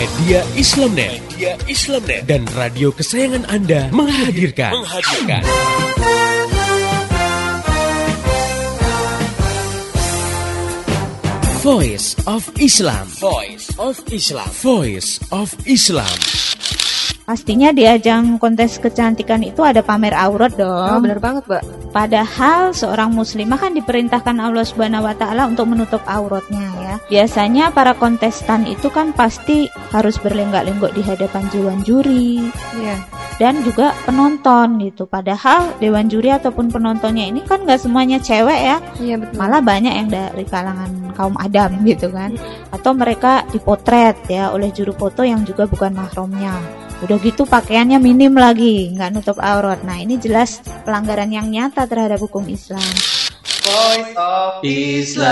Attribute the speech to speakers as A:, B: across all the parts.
A: Media Islamnet, Media Islamnet dan radio kesayangan Anda menghadirkan, menghadirkan. Voice of Islam. Voice of Islam. Voice of Islam.
B: Pastinya di ajang kontes kecantikan itu ada pamer aurat dong.
C: Oh, bener banget, Mbak.
B: Padahal seorang muslimah kan diperintahkan Allah Subhanahu wa taala untuk menutup auratnya ya. Biasanya para kontestan itu kan pasti harus berlenggak-lenggok di hadapan dewan juri.
C: Iya.
B: Dan juga penonton gitu. Padahal dewan juri ataupun penontonnya ini kan nggak semuanya cewek ya.
C: Iya, betul.
B: Malah banyak yang dari kalangan kaum adam gitu kan. Atau mereka dipotret ya oleh juru foto yang juga bukan mahramnya. Udah gitu pakaiannya minim lagi, nggak nutup aurat. Nah ini jelas pelanggaran yang nyata terhadap hukum Islam.
D: Voice of Islam.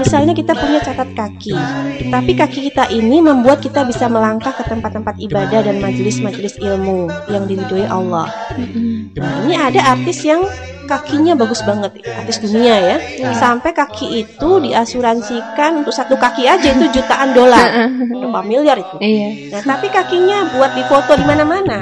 C: Misalnya kita punya catat kaki, tapi kaki kita ini membuat kita bisa melangkah ke tempat-tempat ibadah dan majelis-majelis ilmu yang diridhoi Allah. Nah, ini ada artis yang kakinya bagus banget, artis dunia ya. Sampai kaki itu diasuransikan untuk satu kaki aja itu jutaan dolar, berapa miliar itu.
E: Iya.
C: Nah, tapi kakinya buat difoto di mana-mana.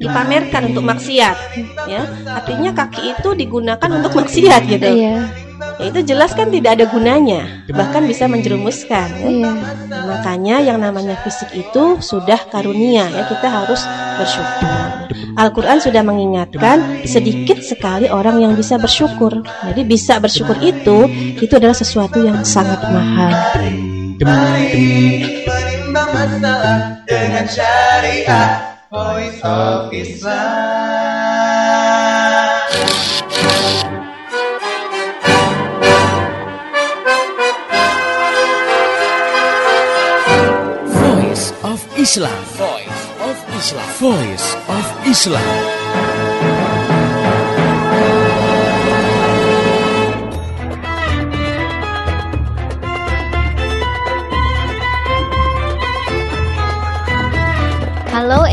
C: Dipamerkan untuk maksiat, ya. Artinya kaki itu digunakan untuk maksiat gitu.
E: Iya.
C: Ya, itu jelas kan tidak ada gunanya, bahkan bisa menjerumuskan. ya.
E: Iya.
C: Nah, makanya yang namanya fisik itu sudah karunia ya, kita harus bersyukur. Al-Qur'an sudah mengingatkan sedikit sekali orang yang bisa bersyukur. Jadi bisa bersyukur itu itu adalah sesuatu yang sangat mahal.
D: Mari dengan syariah. Voice of Islam.
A: Voice of Islam. Voice of Islam. Voice of Islam.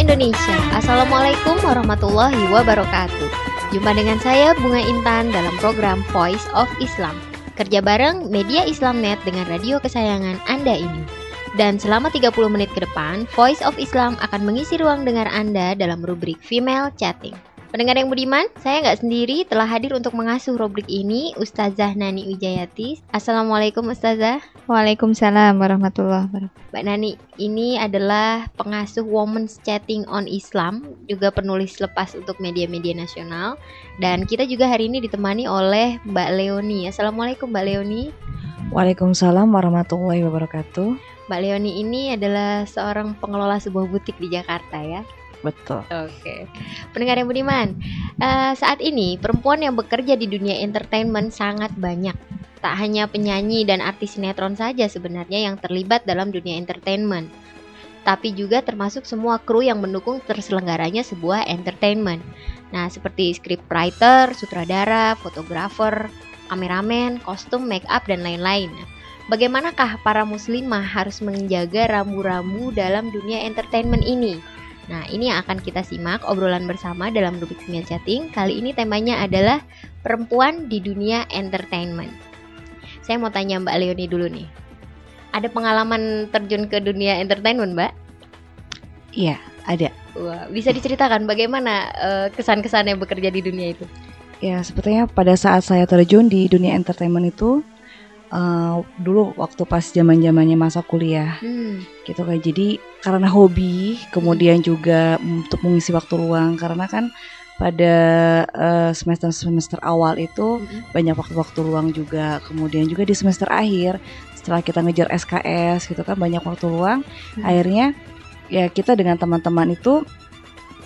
E: Indonesia, Assalamualaikum warahmatullahi wabarakatuh. Jumpa dengan saya Bunga Intan dalam program Voice of Islam. Kerja bareng Media Islamnet dengan radio kesayangan Anda ini. Dan selama 30 menit ke depan, Voice of Islam akan mengisi ruang dengar Anda dalam rubrik Female Chatting. Pendengar yang budiman, saya nggak sendiri telah hadir untuk mengasuh rubrik ini Ustazah Nani Wijayati. Assalamualaikum Ustazah.
B: Waalaikumsalam warahmatullahi wabarakatuh.
E: Mbak Nani, ini adalah pengasuh Women's Chatting on Islam, juga penulis lepas untuk media-media nasional. Dan kita juga hari ini ditemani oleh Mbak Leoni. Assalamualaikum Mbak Leoni.
F: Waalaikumsalam warahmatullahi wabarakatuh.
E: Mbak Leoni ini adalah seorang pengelola sebuah butik di Jakarta ya.
F: Betul.
E: Oke. Pendengar yang budiman, eh, saat ini perempuan yang bekerja di dunia entertainment sangat banyak. Tak hanya penyanyi dan artis sinetron saja sebenarnya yang terlibat dalam dunia entertainment. Tapi juga termasuk semua kru yang mendukung terselenggaranya sebuah entertainment. Nah, seperti scriptwriter, sutradara, fotografer, kameramen, kostum, make up, dan lain-lain. Bagaimanakah para muslimah harus menjaga rambu-rambu dalam dunia entertainment ini? Nah, ini yang akan kita simak obrolan bersama dalam rubrik Female Chatting. Kali ini temanya adalah perempuan di dunia entertainment. Saya mau tanya Mbak Leoni dulu nih. Ada pengalaman terjun ke dunia entertainment, Mbak?
F: Iya, ada.
E: Wah, bisa diceritakan bagaimana eh, kesan-kesannya bekerja di dunia itu?
F: Ya, sepertinya pada saat saya terjun di dunia entertainment itu eh, dulu waktu pas zaman-zamannya masa kuliah
E: Hmm,
F: gitu kan. Jadi karena hobi, kemudian juga untuk mengisi waktu luang karena kan pada eh, semester-semester awal itu
E: mm-mm.
F: banyak waktu-waktu luang juga. Kemudian juga di semester akhir setelah kita ngejar SKS gitu kan banyak waktu luang.
E: Hmm.
F: Akhirnya ya kita dengan teman-teman itu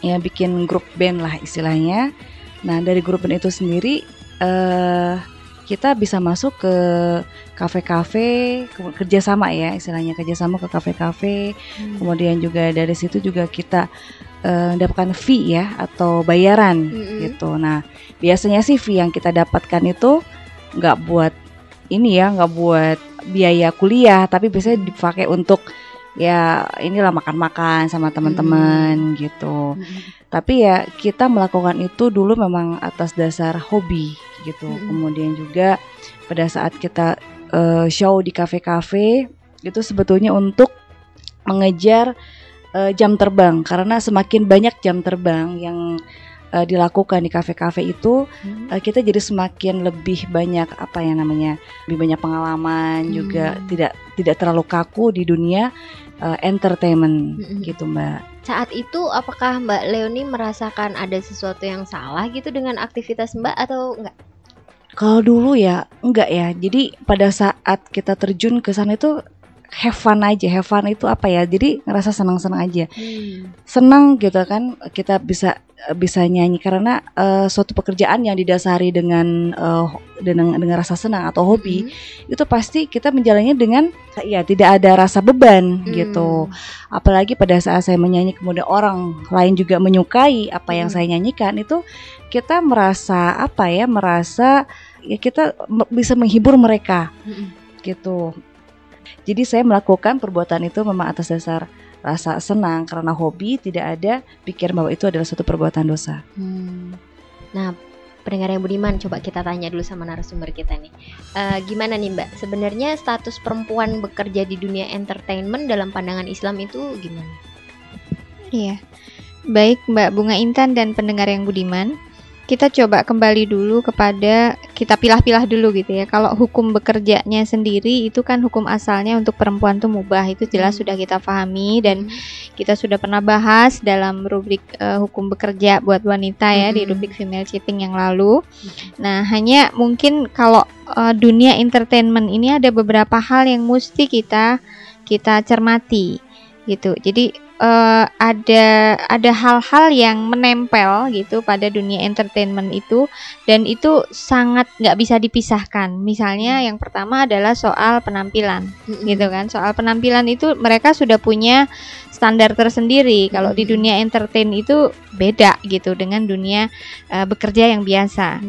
F: ya bikin grup band lah istilahnya. Nah dari grup band itu sendiri eh kita bisa masuk ke kafe-kafe ke- kerjasama ya istilahnya kerjasama ke kafe-kafe.
E: Hmm.
F: Kemudian juga dari situ juga kita eh, dapatkan fee ya atau bayaran
E: Mm-mm.
F: gitu. Nah biasanya sih fee yang kita dapatkan itu nggak buat ini ya nggak buat biaya kuliah tapi biasanya dipakai untuk ya inilah makan-makan sama teman-teman gitu.
E: Mm-mm.
F: Tapi ya kita melakukan itu dulu memang atas dasar hobi gitu.
E: Mm-mm.
F: Kemudian juga pada saat kita eh, show di kafe-kafe itu sebetulnya untuk mengejar eh, jam terbang karena semakin banyak jam terbang yang eh, dilakukan di kafe-kafe itu
E: Hmm.
F: eh, kita jadi semakin lebih banyak apa ya namanya lebih banyak pengalaman juga
E: Hmm.
F: tidak tidak terlalu kaku di dunia eh, entertainment
E: Mm-mm.
F: gitu mbak
E: Saat itu apakah Mbak Leoni merasakan ada sesuatu yang salah gitu dengan aktivitas Mbak atau enggak?
F: kalau dulu ya enggak ya jadi pada saat kita terjun ke sana itu have fun aja have fun itu apa ya jadi ngerasa senang-senang aja senang gitu kan kita bisa bisa nyanyi karena eh, suatu pekerjaan yang didasari dengan eh, dengan dengan rasa senang atau hobi
E: Hmm.
F: itu pasti kita menjalannya dengan ya tidak ada rasa beban
E: Hmm.
F: gitu apalagi pada saat saya menyanyi kemudian orang lain juga menyukai apa yang
E: Hmm.
F: saya nyanyikan itu kita merasa apa ya merasa ya kita bisa menghibur mereka
E: Hmm.
F: gitu jadi saya melakukan perbuatan itu memang atas dasar rasa senang karena hobi tidak ada pikir bahwa itu adalah suatu perbuatan dosa
E: Hmm. Nah, pendengar yang budiman, coba kita tanya dulu sama narasumber kita nih. Eh, gimana nih Mbak? Sebenarnya status perempuan bekerja di dunia entertainment dalam pandangan Islam itu gimana?
B: Iya. Baik Mbak Bunga Intan dan pendengar yang budiman, kita coba kembali dulu kepada kita pilah-pilah dulu gitu ya. Kalau hukum bekerjanya sendiri itu kan hukum asalnya untuk perempuan tuh mubah itu jelas
E: Hmm.
B: sudah kita pahami dan kita sudah pernah bahas dalam rubrik eh, hukum bekerja buat wanita ya di
E: Mm-mm.
B: rubrik female cheating yang lalu. Nah, hanya mungkin kalau eh, dunia entertainment ini ada beberapa hal yang mesti kita kita cermati gitu. Jadi eh, ada ada hal-hal yang menempel gitu pada dunia entertainment itu dan itu sangat nggak bisa dipisahkan. Misalnya yang pertama adalah soal penampilan gitu kan. Soal penampilan itu mereka sudah punya standar tersendiri. Kalau di dunia entertain itu beda gitu dengan dunia eh, bekerja yang biasa.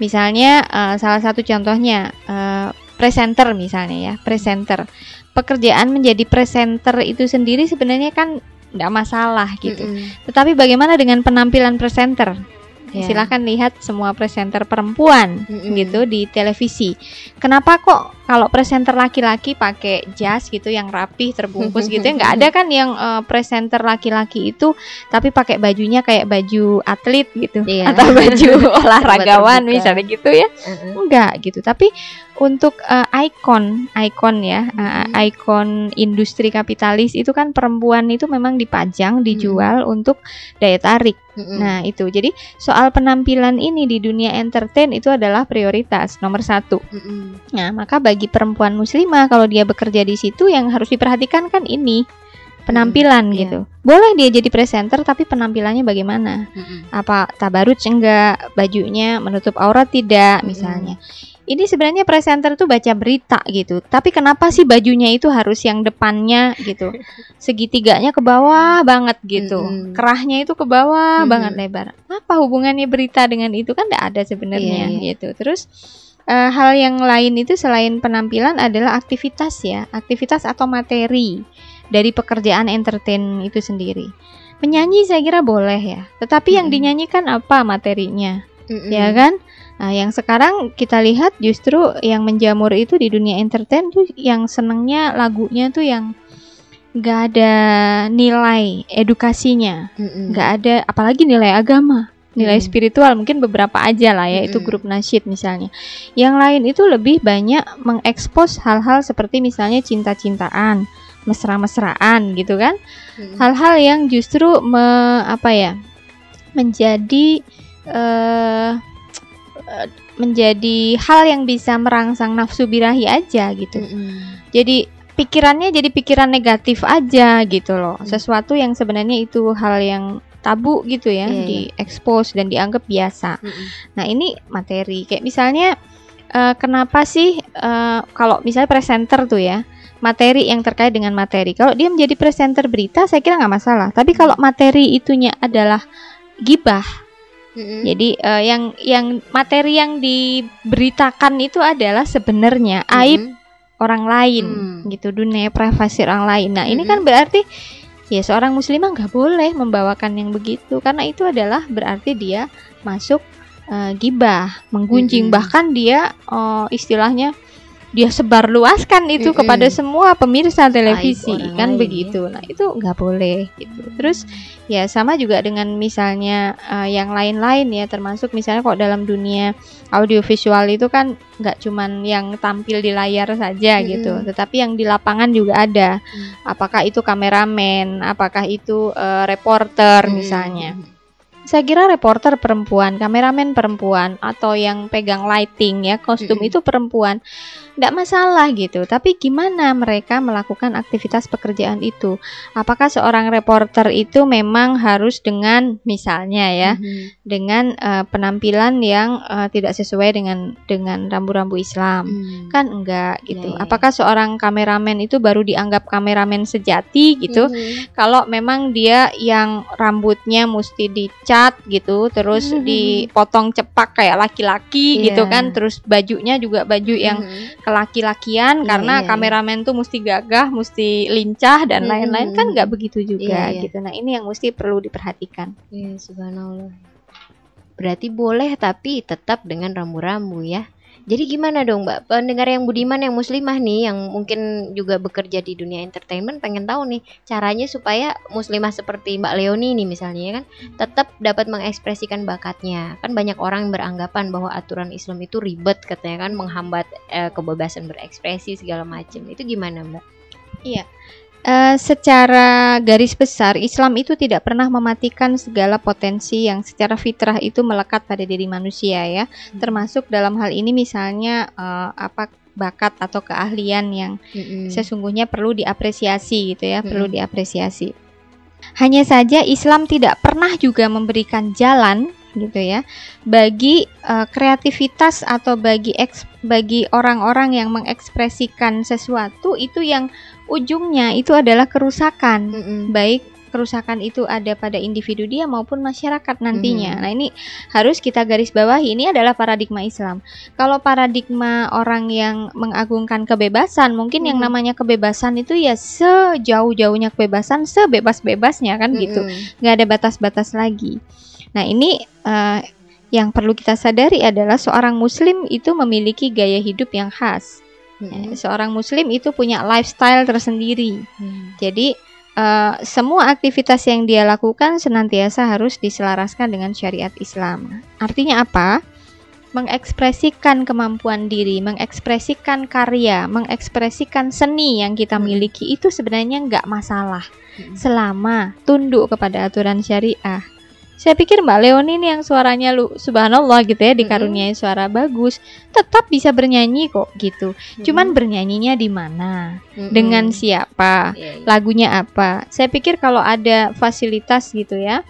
B: Misalnya eh, salah satu contohnya eh, presenter misalnya ya, presenter. Pekerjaan menjadi presenter itu sendiri sebenarnya kan nggak masalah gitu.
E: Mm-mm.
B: Tetapi bagaimana dengan penampilan presenter?
E: Ya.
B: Silahkan lihat semua presenter perempuan
E: Mm-mm.
B: gitu di televisi. Kenapa kok kalau presenter laki-laki pakai jas gitu yang rapih terbungkus gitu ya nggak ada kan yang eh, presenter laki-laki itu tapi pakai bajunya kayak baju atlet gitu
E: Iya.
B: atau baju olahragawan misalnya gitu ya
E: Mm-mm.
B: enggak gitu tapi untuk eh, ikon ikon ya
E: Hmm.
B: ikon industri kapitalis itu kan perempuan itu memang dipajang dijual untuk daya tarik
E: Mm-mm.
B: Nah itu jadi soal penampilan ini di dunia entertain itu adalah prioritas nomor satu.
E: Mm-mm.
B: Nah maka bagi perempuan muslimah kalau dia bekerja di situ yang harus diperhatikan kan ini penampilan
E: iya.
B: gitu. Boleh dia jadi presenter tapi penampilannya bagaimana?
E: Mm-mm.
B: Apa tabaruj enggak? Bajunya menutup aurat tidak misalnya. Ini sebenarnya presenter tuh baca berita gitu. Tapi kenapa sih bajunya itu harus yang depannya gitu? Segitiganya ke bawah banget gitu.
E: Mm-mm.
B: Kerahnya itu ke bawah
E: Mm-mm.
B: banget lebar. Apa hubungannya berita dengan itu kan tidak ada sebenarnya
E: Iya, iya.
B: gitu. Terus eh, hal yang lain itu selain penampilan adalah aktivitas ya, aktivitas atau materi dari pekerjaan entertain itu sendiri. Penyanyi saya kira boleh ya, tetapi yang
E: Mm-mm.
B: dinyanyikan apa materinya?
E: Mm-mm.
B: ya kan? Nah, yang sekarang kita lihat justru yang menjamur itu di dunia entertain tuh yang senengnya lagunya tuh yang nggak ada nilai edukasinya,
E: Mm-mm.
B: nggak ada apalagi nilai agama, nilai
E: Mm.
B: spiritual mungkin beberapa aja lah ya itu
E: Mm-mm.
B: grup nasyid misalnya. Yang lain itu lebih banyak mengekspos hal-hal seperti misalnya cinta-cintaan, mesra-mesraan gitu kan hal-hal yang justru me, apa ya menjadi eh eh, menjadi hal yang bisa merangsang nafsu birahi aja gitu.
E: Mm-mm.
B: Jadi pikirannya jadi pikiran negatif aja gitu loh.
E: Hmm.
B: Sesuatu yang sebenarnya itu hal yang tabu gitu ya,
E: Iya, iya.
B: diekspos dan dianggap biasa.
E: Mm-mm.
B: Nah ini materi kayak misalnya eh, kenapa sih eh, kalau misalnya presenter tuh ya materi yang terkait dengan materi. Kalau dia menjadi presenter berita saya kira nggak masalah. Tapi kalau materi itunya adalah gibah,
E: Mm-mm.
B: jadi eh, yang yang materi yang diberitakan itu adalah sebenarnya aib
E: Mm-mm.
B: orang lain
E: Hmm.
B: gitu dunia privasi orang lain. Nah ini
E: Mm-mm.
B: kan berarti ya seorang muslimah nggak boleh membawakan yang begitu karena itu adalah berarti dia masuk eh, gibah, menggunjing
E: Mm-mm.
B: bahkan dia eh, istilahnya dia sebar luaskan itu
E: Mm-mm.
B: kepada semua pemirsa televisi kan
E: lain,
B: begitu nah itu nggak boleh gitu terus ya sama juga dengan misalnya eh, yang lain-lain ya termasuk misalnya kok dalam dunia audiovisual itu kan nggak cuman yang tampil di layar saja
E: Mm-mm.
B: gitu tetapi yang di lapangan juga ada
E: Mm.
B: apakah itu kameramen apakah itu eh, reporter
E: Mm.
B: misalnya saya kira reporter perempuan, kameramen perempuan, atau yang pegang lighting ya kostum
E: Mm-mm.
B: itu perempuan, tidak masalah gitu. Tapi gimana mereka melakukan aktivitas pekerjaan itu? Apakah seorang reporter itu memang harus dengan misalnya ya,
E: Mhm.
B: dengan eh, penampilan yang eh, tidak sesuai dengan dengan rambu-rambu Islam?
E: Mm.
B: Kan enggak gitu.
E: Iya, iya.
B: Apakah seorang kameramen itu baru dianggap kameramen sejati gitu?
E: Mhm.
B: kalau memang dia yang rambutnya mesti dicat gitu terus
E: Mhm.
B: dipotong cepak kayak laki-laki
E: Iya.
B: gitu kan terus bajunya juga baju yang
E: Mhm.
B: Kelaki-lakian
E: Iya,
B: karena
E: iya, iya.
B: kameramen tuh mesti gagah mesti lincah dan lain-lain kan nggak begitu juga
E: Iya, iya.
B: gitu nah ini yang mesti perlu diperhatikan
E: Iya, subhanallah. Berarti boleh tapi tetap dengan rambu-rambu ya. Jadi gimana dong Mbak? Pendengar yang budiman yang muslimah nih yang mungkin juga bekerja di dunia entertainment pengen tahu nih caranya supaya muslimah seperti Mbak Leoni nih misalnya ya kan tetap dapat mengekspresikan bakatnya. Kan banyak orang yang beranggapan bahwa aturan Islam itu ribet katanya kan menghambat eh, kebebasan berekspresi segala macam. Itu gimana Mbak?
B: Eh, secara garis besar Islam itu tidak pernah mematikan segala potensi yang secara fitrah itu melekat pada diri manusia ya termasuk dalam hal ini misalnya eh, apa bakat atau keahlian yang
E: Mm-mm.
B: sesungguhnya perlu diapresiasi gitu ya, perlu
E: Mm-mm.
B: diapresiasi. Hanya saja Islam tidak pernah juga memberikan jalan gitu ya bagi eh, kreativitas atau bagi eks- bagi orang-orang yang mengekspresikan sesuatu itu yang ujungnya itu adalah kerusakan
E: Mm-mm.
B: baik kerusakan itu ada pada individu dia maupun masyarakat nantinya.
E: Mhm.
B: Nah, ini harus kita garis bawahi. Ini adalah paradigma Islam. Kalau paradigma orang yang mengagungkan kebebasan, mungkin yang
E: Mhm.
B: namanya kebebasan itu ya sejauh-jauhnya kebebasan, sebebas-bebasnya kan gitu.
E: Mm-mm.
B: nggak ada batas-batas lagi. Nah, ini eh, yang perlu kita sadari adalah seorang muslim itu memiliki gaya hidup yang khas.
E: Mm-mm.
B: Seorang muslim itu punya lifestyle tersendiri.
E: Mm.
B: Jadi eh, semua aktivitas yang dia lakukan senantiasa harus diselaraskan dengan syariat Islam. Artinya apa? Mengekspresikan kemampuan diri, mengekspresikan karya, mengekspresikan seni yang kita
E: Hmm.
B: miliki itu sebenarnya nggak masalah
E: Hmm.
B: selama tunduk kepada aturan syariah. Saya pikir Mbak Leoni ini yang suaranya lu subhanallah gitu ya dikaruniai suara bagus, tetap bisa bernyanyi kok gitu. Cuman bernyanyinya di mana? Dengan siapa?
E: Iya, iya.
B: lagunya apa. Saya pikir kalau ada fasilitas gitu ya,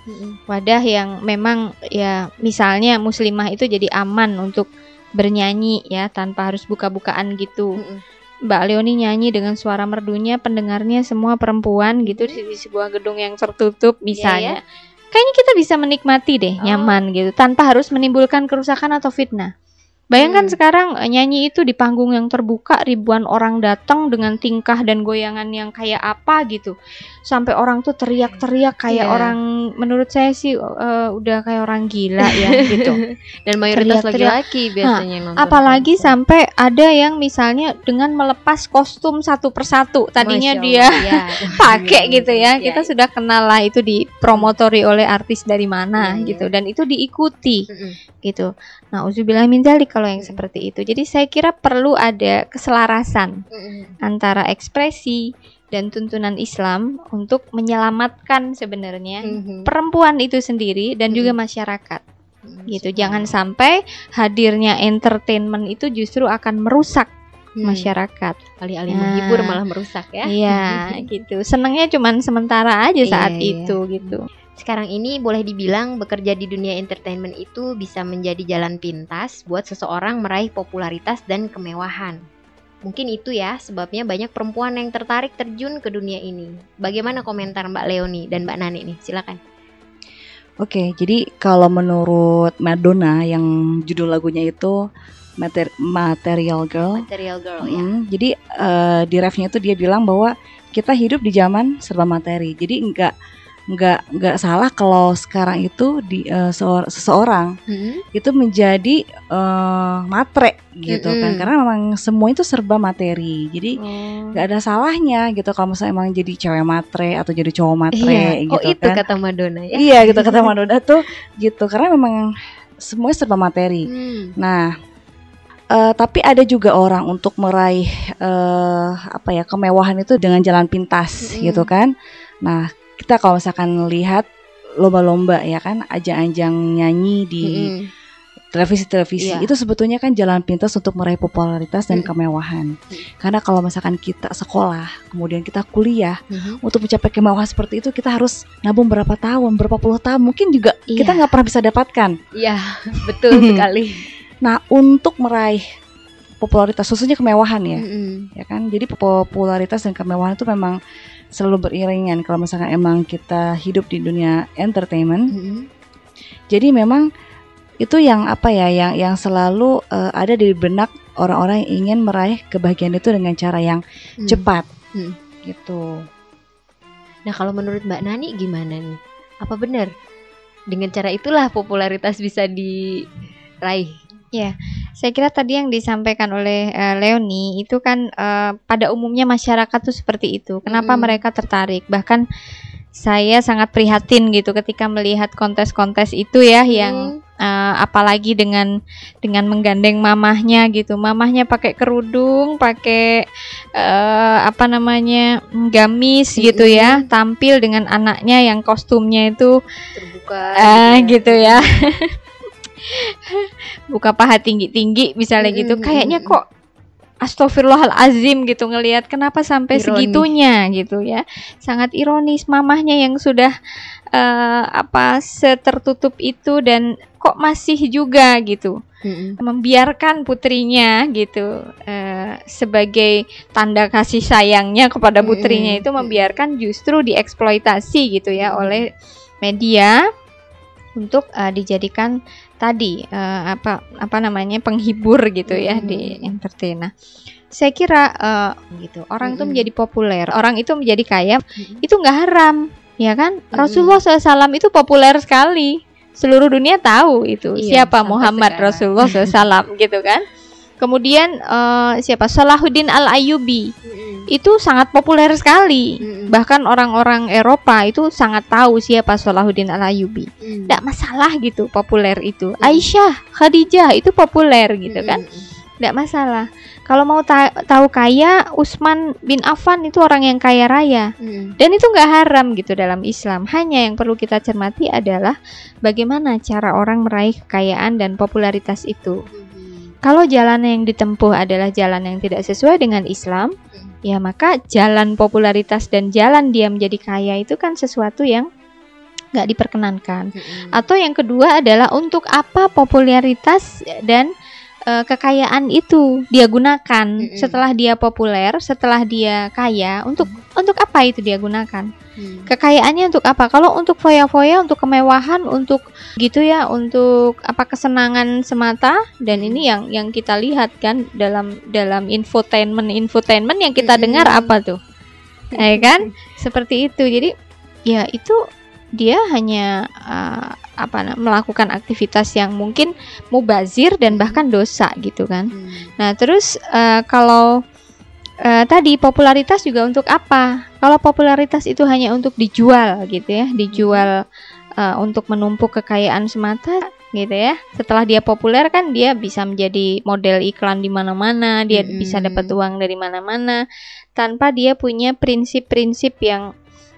B: wadah yang memang ya misalnya muslimah itu jadi aman untuk bernyanyi ya tanpa harus buka-bukaan gitu. Mbak Leoni nyanyi dengan suara merdunya, pendengarnya semua perempuan gitu di, di sebuah gedung yang tertutup misalnya. Kayaknya kita bisa menikmati deh,
E: Oh.
B: nyaman gitu tanpa harus menimbulkan kerusakan atau fitnah. Bayangkan
E: Hmm.
B: sekarang eh, nyanyi itu di panggung yang terbuka ribuan orang datang dengan tingkah dan goyangan yang kayak apa gitu. Sampai orang tuh teriak-teriak kayak
E: Iya.
B: orang menurut saya sih eh, udah kayak orang gila ya gitu.
E: Dan mayoritas laki-laki biasanya yang nonton
B: Apalagi
E: konser.
B: sampai ada yang misalnya dengan melepas kostum satu persatu. Tadinya
E: Masya
B: dia
E: ya.
B: pakai gitu ya.
E: Iya,
B: Kita
E: iya.
B: sudah kenal lah itu dipromotori oleh artis dari mana
E: Iya, iya.
B: gitu dan itu diikuti
E: Mm-mm.
B: gitu. Nah, uzubillah min dzalik kalau yang seperti itu. Jadi saya kira perlu ada keselarasan antara ekspresi dan tuntunan Islam untuk menyelamatkan sebenarnya
E: Mhm.
B: perempuan itu sendiri dan juga masyarakat gitu. Jangan sampai hadirnya entertainment itu justru akan merusak
E: Hmm.
B: masyarakat.
E: alih-alih
B: Nah.
E: menghibur malah merusak ya.
B: Iya, gitu. Senangnya cuman sementara aja saat
E: Iya, iya.
B: itu gitu.
E: Sekarang ini boleh dibilang bekerja di dunia entertainment itu bisa menjadi jalan pintas buat seseorang meraih popularitas dan kemewahan. Mungkin itu ya sebabnya banyak perempuan yang tertarik terjun ke dunia ini. Bagaimana komentar Mbak Leoni dan Mbak Nani nih? Silakan.
F: Oke, jadi kalau menurut Madonna yang judul lagunya itu Mater- Material Girl,
E: Material Girl ya.
F: Mm, jadi eh, di refnya itu dia bilang bahwa kita hidup di zaman serba materi. Jadi enggak nggak nggak salah kalau sekarang itu di seor- seseorang
E: Mm-mm.
F: itu menjadi eh, matre gitu kan
E: Mm-mm.
F: karena memang semua itu serba materi jadi
E: Oh.
F: nggak ada salahnya gitu kalau misalnya emang jadi cewek matre atau jadi cowok matre
E: Iya.
F: gitu
E: Oh itu
F: kan
E: kata Madonna ya.
F: iya gitu kata Madonna tuh gitu karena memang semuanya serba materi
E: Hmm.
F: nah eh, tapi ada juga orang untuk meraih eh, apa ya kemewahan itu dengan jalan pintas
E: Mm-mm.
F: gitu kan nah kita kalau misalkan lihat lomba-lomba ya kan ajang-ajang nyanyi di
E: Mm-mm.
F: televisi-televisi
E: Iya.
F: itu sebetulnya kan jalan pintas untuk meraih popularitas dan
E: Mm.
F: kemewahan. Karena kalau misalkan kita sekolah, kemudian kita kuliah,
E: Mhm.
F: untuk mencapai kemewahan seperti itu kita harus nabung berapa tahun, berapa puluh tahun, mungkin juga
E: Iya.
F: kita nggak pernah bisa dapatkan.
E: Iya betul sekali.
F: Nah, untuk meraih popularitas khususnya kemewahan ya,
E: Mm-mm.
F: ya kan. Jadi popularitas dan kemewahan itu memang selalu beriringan kalau misalkan emang kita hidup di dunia entertainment.
E: Mm-mm.
F: Jadi memang itu yang apa ya yang yang selalu eh, ada di benak orang-orang yang ingin meraih kebahagiaan itu dengan cara yang
E: Hmm.
F: cepat.
E: Hmm.
F: Gitu.
E: Nah kalau menurut Mbak Nani gimana nih? Apa benar dengan cara itulah popularitas bisa diraih?
B: Saya kira tadi yang disampaikan oleh eh, Leoni itu kan eh, pada umumnya masyarakat tuh seperti itu. Kenapa
E: Mm-mm.
B: mereka tertarik? Bahkan saya sangat prihatin gitu ketika melihat kontes-kontes itu ya yang eh, apalagi dengan dengan menggandeng mamahnya gitu. Mamahnya pakai kerudung, pakai eh, apa namanya? gamis gitu ya, tampil dengan anaknya yang kostumnya itu
E: terbuka.
B: Ah gitu ya. Buka paha tinggi-tinggi misalnya gitu.
E: Mm-mm,
B: Kayaknya
E: mm-mm.
B: kok Astagfirullahalazim gitu ngelihat kenapa sampai
E: Ironis.
B: segitunya gitu ya. Sangat ironis mamahnya yang sudah eh, apa setertutup itu dan kok masih juga gitu
E: Mm-mm.
B: membiarkan putrinya gitu eh, sebagai tanda kasih sayangnya kepada putrinya
E: Mm-mm.
B: itu membiarkan justru dieksploitasi gitu ya oleh media untuk eh, dijadikan tadi eh, apa apa namanya penghibur gitu ya di
E: Mm-mm.
B: entertain. Nah, saya kira eh, gitu orang itu
E: Mm-mm.
B: menjadi populer, orang itu menjadi kaya
E: Mm-mm.
B: itu nggak haram, ya kan?
E: Mm-mm.
B: Rasulullah SAW itu populer sekali, seluruh dunia tahu itu
E: Iya,
B: siapa Muhammad
E: sekarang.
B: Rasulullah SAW gitu kan? Kemudian eh, siapa Salahuddin Al Ayyubi
E: Mm-mm.
B: itu sangat populer sekali.
E: Mm-mm.
B: Bahkan orang-orang Eropa itu sangat tahu siapa Salahuddin Al Ayyubi.
E: Mm.
B: Tidak masalah gitu populer itu. Aisyah, Khadijah itu populer gitu kan.
E: Mm-mm.
B: Tidak masalah. Kalau mau ta- tahu kaya, Utsman bin Affan itu orang yang kaya raya.
E: Mm-mm.
B: Dan itu nggak haram gitu dalam Islam. Hanya yang perlu kita cermati adalah bagaimana cara orang meraih kekayaan dan popularitas itu.
E: Mm-mm.
B: Kalau jalan yang ditempuh adalah jalan yang tidak sesuai dengan Islam, ya maka jalan popularitas dan jalan dia menjadi kaya itu kan sesuatu yang nggak diperkenankan.
E: Mm-mm.
B: Atau yang kedua adalah untuk apa popularitas dan eh, kekayaan itu dia gunakan
E: Mm-mm.
B: setelah dia populer, setelah dia kaya, untuk untuk apa itu dia gunakan?
E: Mm.
B: Kekayaannya untuk apa? Kalau untuk foya-foya, untuk kemewahan, untuk gitu ya, untuk apa kesenangan semata dan ini yang yang kita lihat kan dalam dalam infotainment infotainment yang kita
E: Mm-mm.
B: dengar apa tuh? Ya kan? Seperti itu. Jadi ya itu dia hanya uh, apa melakukan aktivitas yang mungkin mubazir dan bahkan dosa gitu kan.
E: Mm.
B: Nah, terus eh, kalau eh, tadi popularitas juga untuk apa? Kalau popularitas itu hanya untuk dijual gitu ya, dijual eh, untuk menumpuk kekayaan semata gitu ya. Setelah dia populer kan dia bisa menjadi model iklan di mana-mana, dia
E: Mm-mm.
B: bisa dapat uang dari mana-mana tanpa dia punya prinsip-prinsip yang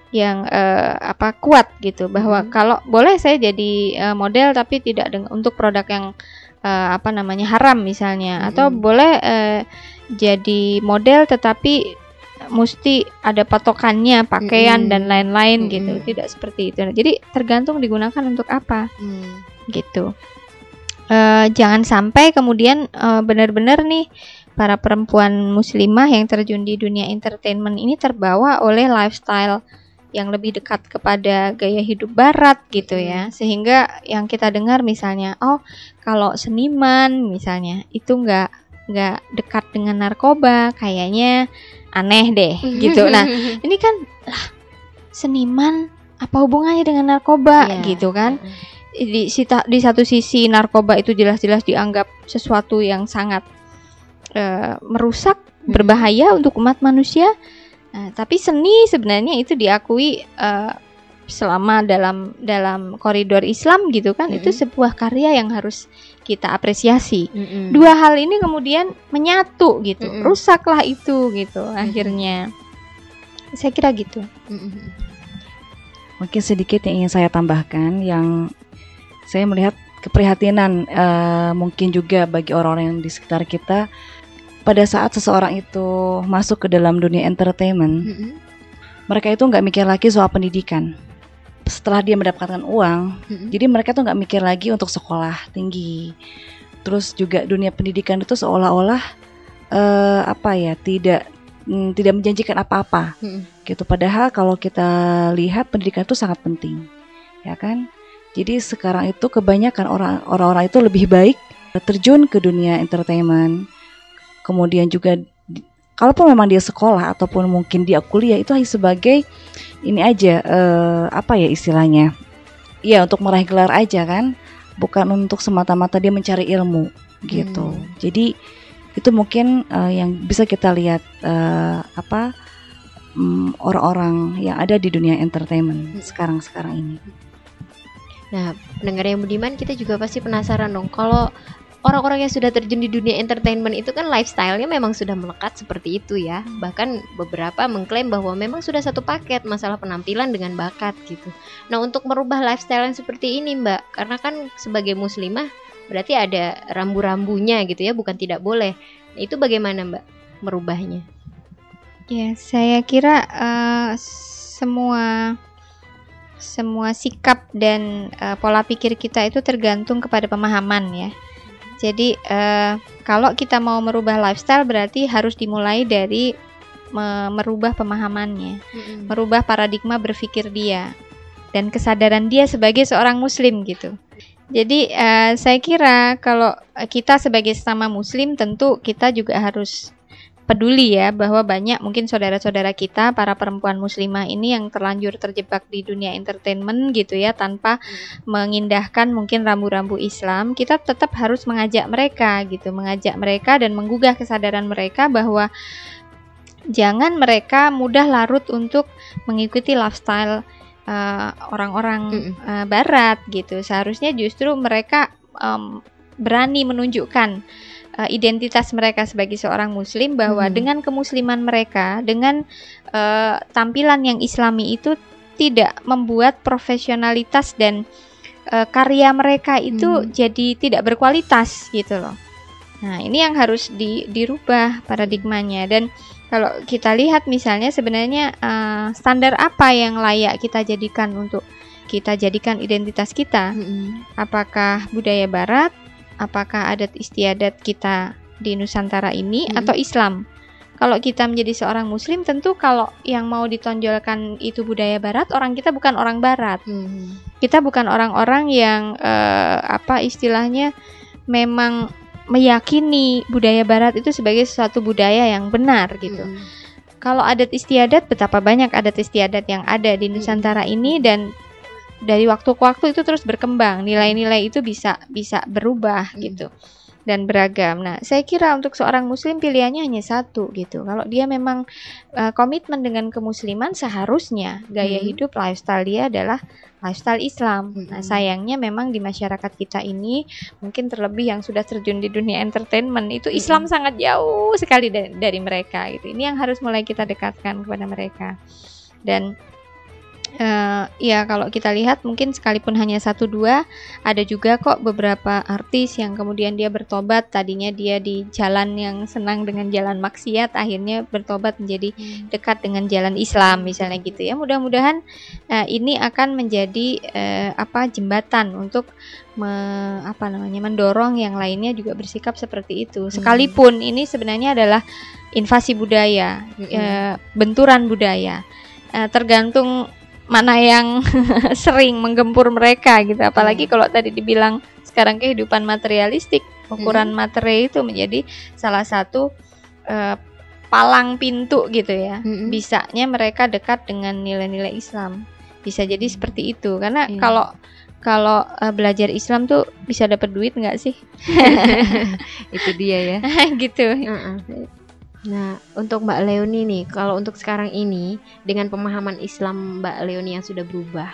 B: yang eh, apa kuat gitu bahwa
E: Mm.
B: kalau boleh saya jadi eh, model tapi tidak dengan untuk produk yang eh, apa namanya haram misalnya atau
E: Mm-mm.
B: boleh eh, jadi model tetapi mesti ada patokannya pakaian
E: Mm-mm.
B: dan lain-lain gitu
E: Mm-mm.
B: tidak seperti itu Nah, jadi tergantung digunakan untuk apa
E: Mm.
B: gitu Eh, jangan sampai kemudian eh, benar-benar nih para perempuan muslimah yang terjun di dunia entertainment ini terbawa oleh lifestyle yang lebih dekat kepada gaya hidup barat gitu ya sehingga yang kita dengar misalnya oh kalau seniman misalnya itu nggak nggak dekat dengan narkoba kayaknya aneh deh gitu nah ini kan lah seniman apa hubungannya dengan narkoba
E: Iya.
B: gitu kan di, sita- di satu sisi narkoba itu jelas-jelas dianggap sesuatu yang sangat eh, merusak
E: Mm-mm.
B: berbahaya untuk umat manusia Nah, tapi seni sebenarnya itu diakui eh, selama dalam dalam koridor Islam gitu kan itu
E: Mm-mm.
B: sebuah karya yang harus kita apresiasi
E: Mm-mm.
B: dua hal ini kemudian menyatu gitu
E: Mm-mm.
B: rusaklah itu gitu akhirnya saya kira gitu
E: Mm-mm.
F: Mungkin sedikit yang ingin saya tambahkan yang saya melihat keprihatinan eh, mungkin juga bagi orang-orang yang di sekitar kita pada saat seseorang itu masuk ke dalam dunia entertainment,
E: Mm-mm.
F: mereka itu nggak mikir lagi soal pendidikan. Setelah dia mendapatkan uang,
E: Mm-mm.
F: jadi mereka tuh nggak mikir lagi untuk sekolah tinggi. Terus juga dunia pendidikan itu seolah-olah eh, apa ya tidak mm, tidak menjanjikan apa-apa
E: Mm-mm.
F: gitu. Padahal kalau kita lihat pendidikan itu sangat penting, ya kan? Jadi sekarang itu kebanyakan orang orang-orang itu lebih baik terjun ke dunia entertainment. Kemudian juga kalaupun memang dia sekolah ataupun mungkin dia kuliah itu hanya sebagai ini aja eh, apa ya istilahnya? Ya untuk meraih gelar aja kan, bukan untuk semata-mata dia mencari ilmu gitu.
E: Hmm.
F: Jadi itu mungkin eh, yang bisa kita lihat eh, apa mm, orang-orang yang ada di dunia entertainment
E: Hmm.
F: sekarang-sekarang ini.
E: Nah, pendengar yang budiman kita juga pasti penasaran dong kalau orang-orang yang sudah terjun di dunia entertainment itu kan lifestyle-nya memang sudah melekat seperti itu ya. Bahkan beberapa mengklaim bahwa memang sudah satu paket masalah penampilan dengan bakat gitu. Nah, untuk merubah lifestyle yang seperti ini, Mbak, karena kan sebagai muslimah berarti ada rambu-rambunya gitu ya, bukan tidak boleh. Nah, itu bagaimana, Mbak, merubahnya?
B: Ya, saya kira eh, semua semua sikap dan eh, pola pikir kita itu tergantung kepada pemahaman ya. Jadi eh, kalau kita mau merubah lifestyle berarti harus dimulai dari me- merubah pemahamannya, merubah paradigma berpikir dia dan kesadaran dia sebagai seorang muslim gitu. Jadi eh, saya kira kalau kita sebagai sesama muslim tentu kita juga harus peduli ya bahwa banyak mungkin saudara-saudara kita para perempuan muslimah ini yang terlanjur terjebak di dunia entertainment gitu ya tanpa mengindahkan mungkin rambu-rambu Islam kita tetap harus mengajak mereka gitu mengajak mereka dan menggugah kesadaran mereka bahwa jangan mereka mudah larut untuk mengikuti lifestyle eh, orang-orang
E: Mm-mm.
B: eh, barat gitu seharusnya justru mereka em, berani menunjukkan eh, identitas mereka sebagai seorang muslim bahwa
E: Hmm.
B: dengan kemusliman mereka dengan eh, tampilan yang islami itu tidak membuat profesionalitas dan eh, karya mereka itu
E: Hmm.
B: jadi tidak berkualitas gitu loh. Nah, ini yang harus di- dirubah paradigmanya dan kalau kita lihat misalnya sebenarnya eh, standar apa yang layak kita jadikan untuk kita jadikan identitas kita? Apakah budaya barat? Apakah adat istiadat kita di Nusantara ini
E: Mm-mm.
B: atau Islam? Kalau kita menjadi seorang muslim tentu kalau yang mau ditonjolkan itu budaya barat, orang kita bukan orang barat.
E: Hmm.
B: Kita bukan orang-orang yang eh, apa istilahnya memang meyakini budaya barat itu sebagai suatu budaya yang benar gitu.
E: Mm-mm.
B: Kalau adat istiadat betapa banyak adat istiadat yang ada di Nusantara ini dan dari waktu ke waktu itu terus berkembang. Nilai-nilai itu bisa bisa berubah
E: Hmm.
B: gitu dan beragam. Nah, saya kira untuk seorang muslim pilihannya hanya satu gitu. Kalau dia memang eh, komitmen dengan kemusliman seharusnya gaya
E: Hmm.
B: hidup lifestyle dia adalah lifestyle Islam. Nah,
E: Hmm.
B: sayangnya memang di masyarakat kita ini mungkin terlebih yang sudah terjun di dunia entertainment itu Islam sangat jauh sekali dari, dari mereka gitu. Ini yang harus mulai kita dekatkan kepada mereka. Dan eh, ya kalau kita lihat mungkin sekalipun hanya satu dua ada juga kok beberapa artis yang kemudian dia bertobat. Tadinya dia di jalan yang senang dengan jalan maksiat akhirnya bertobat menjadi dekat dengan jalan Islam misalnya gitu ya. Mudah-mudahan eh, ini akan menjadi eh, apa jembatan untuk me- apa namanya mendorong yang lainnya juga bersikap seperti itu. Sekalipun ini sebenarnya adalah invasi budaya
E: Mm-mm.
B: eh, benturan budaya. Eh, tergantung mana yang sering menggempur mereka gitu apalagi
E: Hmm.
B: kalau tadi dibilang sekarang kehidupan materialistik ukuran materi itu menjadi salah satu eh, palang pintu gitu ya
E: Mm-mm.
B: bisanya mereka dekat dengan nilai-nilai Islam bisa jadi seperti itu karena
E: Iya.
B: kalau kalau eh, belajar Islam tuh bisa dapat duit nggak sih
E: Itu dia ya.
B: gitu
E: Heeh. Nah, untuk Mbak Leoni nih, kalau untuk sekarang ini dengan pemahaman Islam Mbak Leoni yang sudah berubah,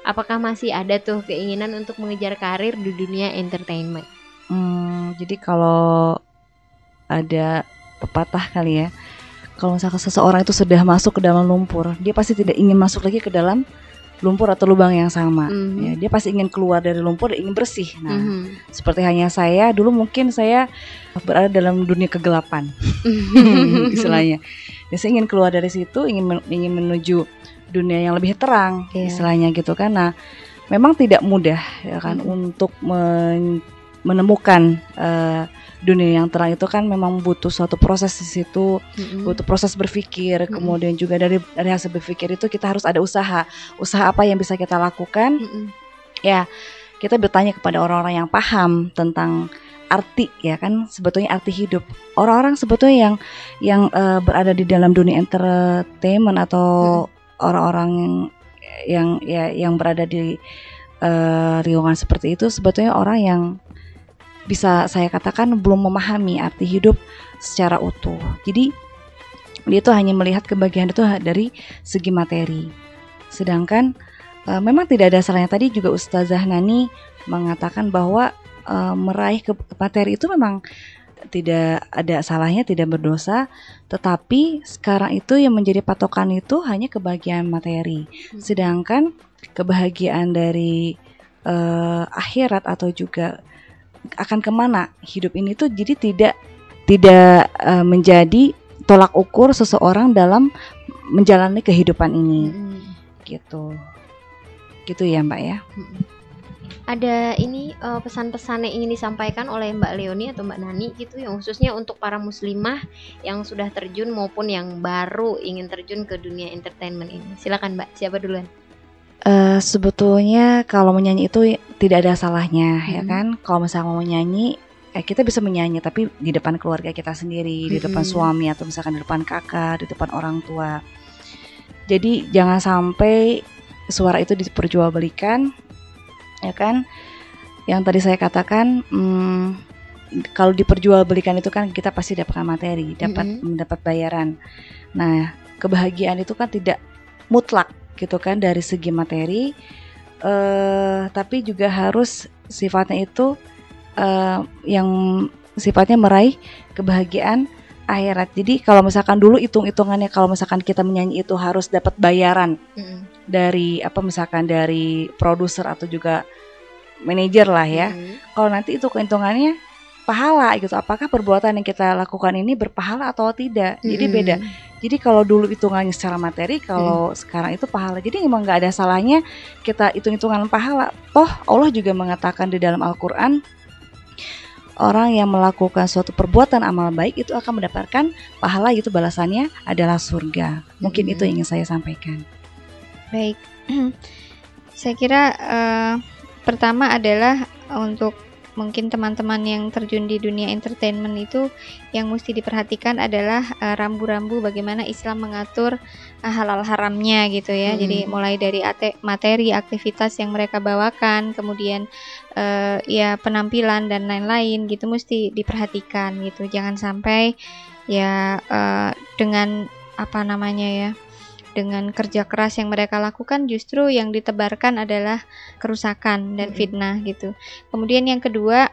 E: apakah masih ada tuh keinginan untuk mengejar karir di dunia entertainment?
F: Hmm, jadi kalau ada pepatah kali ya, kalau misalkan seseorang itu sudah masuk ke dalam lumpur, dia pasti tidak ingin masuk lagi ke dalam lumpur atau lubang yang sama.
E: Mhm.
F: Ya, dia pasti ingin keluar dari lumpur ingin bersih. Nah,
E: Mhm.
F: seperti hanya saya dulu mungkin saya berada dalam dunia kegelapan, istilahnya. Ya, saya ingin keluar dari situ, ingin men- ingin menuju dunia yang lebih terang,
E: Iya.
F: istilahnya gitu kan. Nah, memang tidak mudah ya kan
E: Mhm.
F: untuk men- menemukan eh, dunia yang terang itu kan memang butuh suatu proses di situ,
E: Mhm.
F: butuh proses berpikir,
E: Mm-mm.
F: kemudian juga dari dari hasil berpikir itu kita harus ada usaha. Usaha apa yang bisa kita lakukan?
E: Mhm.
F: Ya, kita bertanya kepada orang-orang yang paham tentang arti ya kan sebetulnya arti hidup. Orang-orang sebetulnya yang yang eh, berada di dalam dunia entertainment atau orang-orang yang yang ya yang berada di eh, lingkungan seperti itu sebetulnya orang yang bisa saya katakan belum memahami arti hidup secara utuh. Jadi dia itu hanya melihat kebahagiaan itu dari segi materi. Sedangkan eh, memang tidak ada salahnya tadi juga Ustazah Nani mengatakan bahwa eh, meraih ke materi itu memang tidak ada salahnya, tidak berdosa, tetapi sekarang itu yang menjadi patokan itu hanya kebahagiaan materi. Sedangkan kebahagiaan dari eh, akhirat atau juga akan ke mana hidup ini tuh jadi tidak tidak eh, menjadi tolak ukur seseorang dalam menjalani kehidupan ini
E: Mhm.
F: gitu gitu ya mbak ya
E: Ada ini eh, pesan-pesan yang ingin disampaikan oleh Mbak Leoni atau Mbak Nani gitu yang khususnya untuk para muslimah yang sudah terjun maupun yang baru ingin terjun ke dunia entertainment ini. Silakan Mbak, siapa duluan?
F: Eh, sebetulnya kalau menyanyi itu tidak ada salahnya ya
E: Mhm.
F: kan kalau misalnya mau menyanyi eh, kita bisa menyanyi tapi di depan keluarga kita sendiri di depan
E: Mhm.
F: suami atau misalkan di depan kakak di depan orang tua jadi jangan sampai suara itu diperjualbelikan ya kan yang tadi saya katakan hmm, kalau diperjualbelikan itu kan kita pasti dapatkan materi dapat
E: Mhm.
F: mendapat bayaran nah kebahagiaan itu kan tidak mutlak gitu kan dari segi materi eh tapi juga harus sifatnya itu eh, yang sifatnya meraih kebahagiaan akhirat. Jadi kalau misalkan dulu hitung-hitungannya kalau misalkan kita menyanyi itu harus dapat bayaran
E: Mhm.
F: dari apa misalkan dari produser atau juga manajer lah ya.
E: Mhm.
F: Kalau nanti itu kehitungannya pahala gitu. Apakah perbuatan yang kita lakukan ini berpahala atau tidak? Jadi
E: Mhm.
F: beda. Jadi kalau dulu hitungannya secara materi, kalau sekarang itu pahala. Jadi emang nggak ada salahnya kita hitung-hitungan pahala. Toh Allah juga mengatakan di dalam Al-Quran orang yang melakukan suatu perbuatan amal baik itu akan mendapatkan pahala itu balasannya adalah surga. Mungkin
E: Mhm.
F: itu yang ingin saya sampaikan.
B: Baik, saya kira eh, pertama adalah untuk mungkin teman-teman yang terjun di dunia entertainment itu yang mesti diperhatikan adalah eh, rambu-rambu bagaimana Islam mengatur eh, halal haramnya gitu ya.
E: Hmm.
B: Jadi mulai dari ate- materi aktivitas yang mereka bawakan, kemudian eh, ya penampilan dan lain-lain gitu mesti diperhatikan gitu. Jangan sampai ya eh, dengan apa namanya ya dengan kerja keras yang mereka lakukan justru yang ditebarkan adalah kerusakan dan fitnah gitu. Kemudian yang kedua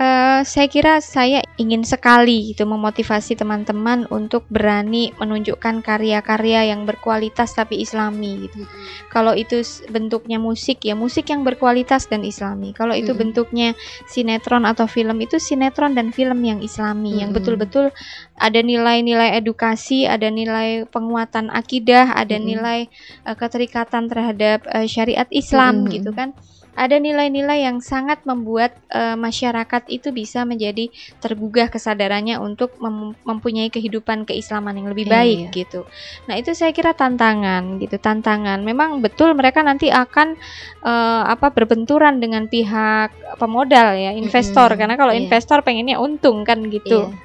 B: eh, saya kira saya ingin sekali gitu memotivasi teman-teman untuk berani menunjukkan karya-karya yang berkualitas tapi islami gitu. Kalau itu bentuknya musik ya musik yang berkualitas dan islami. Kalau itu
E: Mm-mm.
B: bentuknya sinetron atau film itu sinetron dan film yang islami yang
E: Mm-mm.
B: betul-betul ada nilai-nilai edukasi, ada nilai penguatan akidah, ada
E: Mm-mm.
B: nilai eh, keterikatan terhadap eh, syariat Islam
E: Mm-mm.
B: gitu kan. Ada nilai-nilai yang sangat membuat eh, masyarakat itu bisa menjadi tergugah kesadarannya untuk mem- mempunyai kehidupan keislaman yang lebih baik
E: iya.
B: gitu. Nah, itu saya kira tantangan gitu, tantangan. Memang betul mereka nanti akan eh, apa berbenturan dengan pihak pemodal ya, investor
E: Mm-mm,
B: karena kalau
E: iya.
B: investor pengennya untung kan gitu.
E: Iya.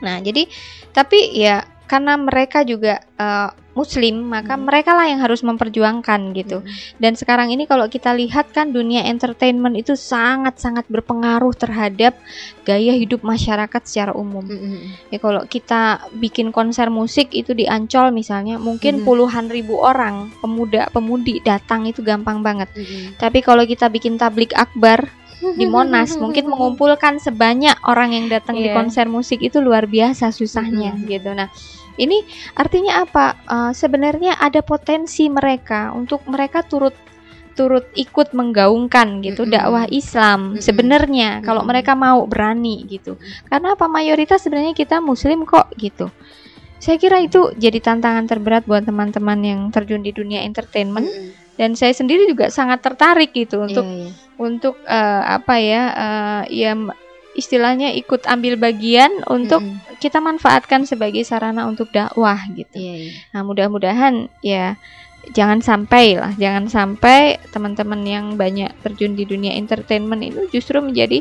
B: Nah, jadi tapi ya karena mereka juga eh, muslim maka
E: Hmm.
B: mereka lah yang harus memperjuangkan gitu dan sekarang ini kalau kita lihat kan dunia entertainment itu sangat-sangat berpengaruh terhadap gaya hidup masyarakat secara umum
E: Mm-mm.
B: ya kalau kita bikin konser musik itu di Ancol misalnya mungkin
E: Mhm.
B: puluhan ribu orang pemuda pemudi datang itu gampang banget
E: Mm-mm.
B: tapi kalau kita bikin tablik akbar di Monas mungkin mengumpulkan sebanyak orang yang datang di
E: Iya.
B: konser musik itu luar biasa susahnya
E: Mhm.
B: gitu. Nah, ini artinya apa? Eh, sebenarnya ada potensi mereka untuk mereka turut turut ikut menggaungkan gitu dakwah Islam sebenarnya kalau mereka mau berani gitu. Karena apa mayoritas sebenarnya kita muslim kok gitu. Saya kira itu jadi tantangan terberat buat teman-teman yang terjun di dunia entertainment dan saya sendiri juga sangat tertarik gitu untuk
E: Iya, iya.
B: untuk eh, apa ya eh, ya istilahnya ikut ambil bagian untuk
E: Mm-mm.
B: kita manfaatkan sebagai sarana untuk dakwah gitu.
E: Iya, iya.
B: Nah mudah-mudahan ya jangan sampai lah, jangan sampai teman-teman yang banyak terjun di dunia entertainment itu justru menjadi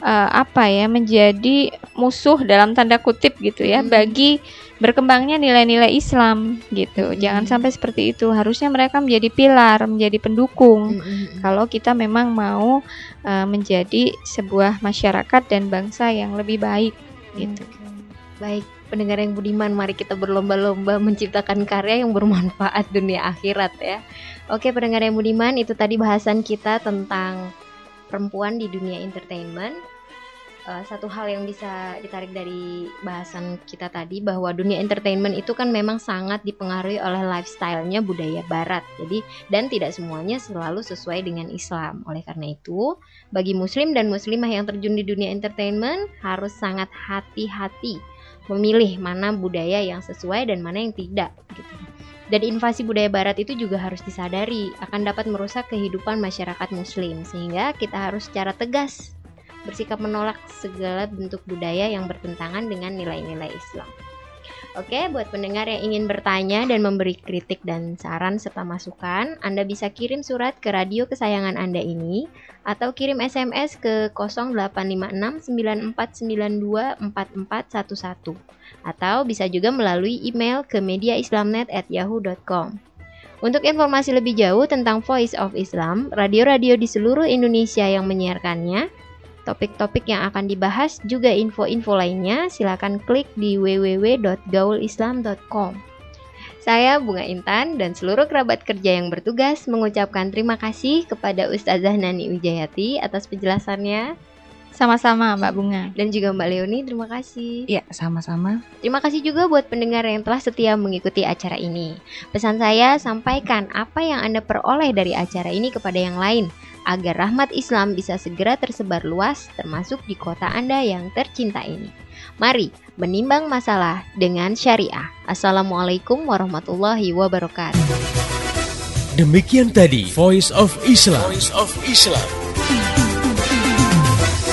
B: eh, apa ya menjadi musuh dalam tanda kutip gitu ya
E: Mm.
B: bagi berkembangnya nilai-nilai Islam gitu. Jangan
E: Mm.
B: sampai seperti itu. Harusnya mereka menjadi pilar, menjadi pendukung
E: Mm-mm.
B: kalau kita memang mau uh, menjadi sebuah masyarakat dan bangsa yang lebih baik gitu.
E: Baik, pendengar yang budiman, mari kita berlomba-lomba menciptakan karya yang bermanfaat dunia akhirat ya. Oke, pendengar yang budiman, itu tadi bahasan kita tentang perempuan di dunia entertainment. Eh, satu hal yang bisa ditarik dari bahasan kita tadi bahwa dunia entertainment itu kan memang sangat dipengaruhi oleh lifestyle-nya budaya barat. Jadi dan tidak semuanya selalu sesuai dengan Islam. Oleh karena itu, bagi muslim dan muslimah yang terjun di dunia entertainment harus sangat hati-hati memilih mana budaya yang sesuai dan mana yang tidak gitu. Dan invasi budaya barat itu juga harus disadari akan dapat merusak kehidupan masyarakat muslim sehingga kita harus secara tegas bersikap menolak segala bentuk budaya yang bertentangan dengan nilai-nilai Islam. Oke, buat pendengar yang ingin bertanya dan memberi kritik dan saran serta masukan, Anda bisa kirim surat ke radio kesayangan Anda ini atau kirim SMS ke 085694924411 atau bisa juga melalui email ke mediaislamnet@yahoo.com. Untuk informasi lebih jauh tentang Voice of Islam, radio-radio di seluruh Indonesia yang menyiarkannya, topik-topik yang akan dibahas juga info-info lainnya, silakan klik di www.gaulislam.com. Saya Bunga Intan dan seluruh kerabat kerja yang bertugas mengucapkan terima kasih kepada Ustazah Nani Wijayati atas penjelasannya
B: Sama-sama Mbak Bunga.
E: dan juga Mbak Leoni terima kasih.
F: Ya, sama-sama.
E: Terima kasih juga buat pendengar yang telah setia mengikuti acara ini. Pesan saya, sampaikan apa yang Anda peroleh dari acara ini kepada yang lain, agar rahmat Islam bisa segera tersebar luas, termasuk di kota Anda yang tercinta ini. Mari menimbang masalah dengan syariah. Assalamualaikum warahmatullahi wabarakatuh.
A: Demikian tadi Voice of Islam. Voice of Islam.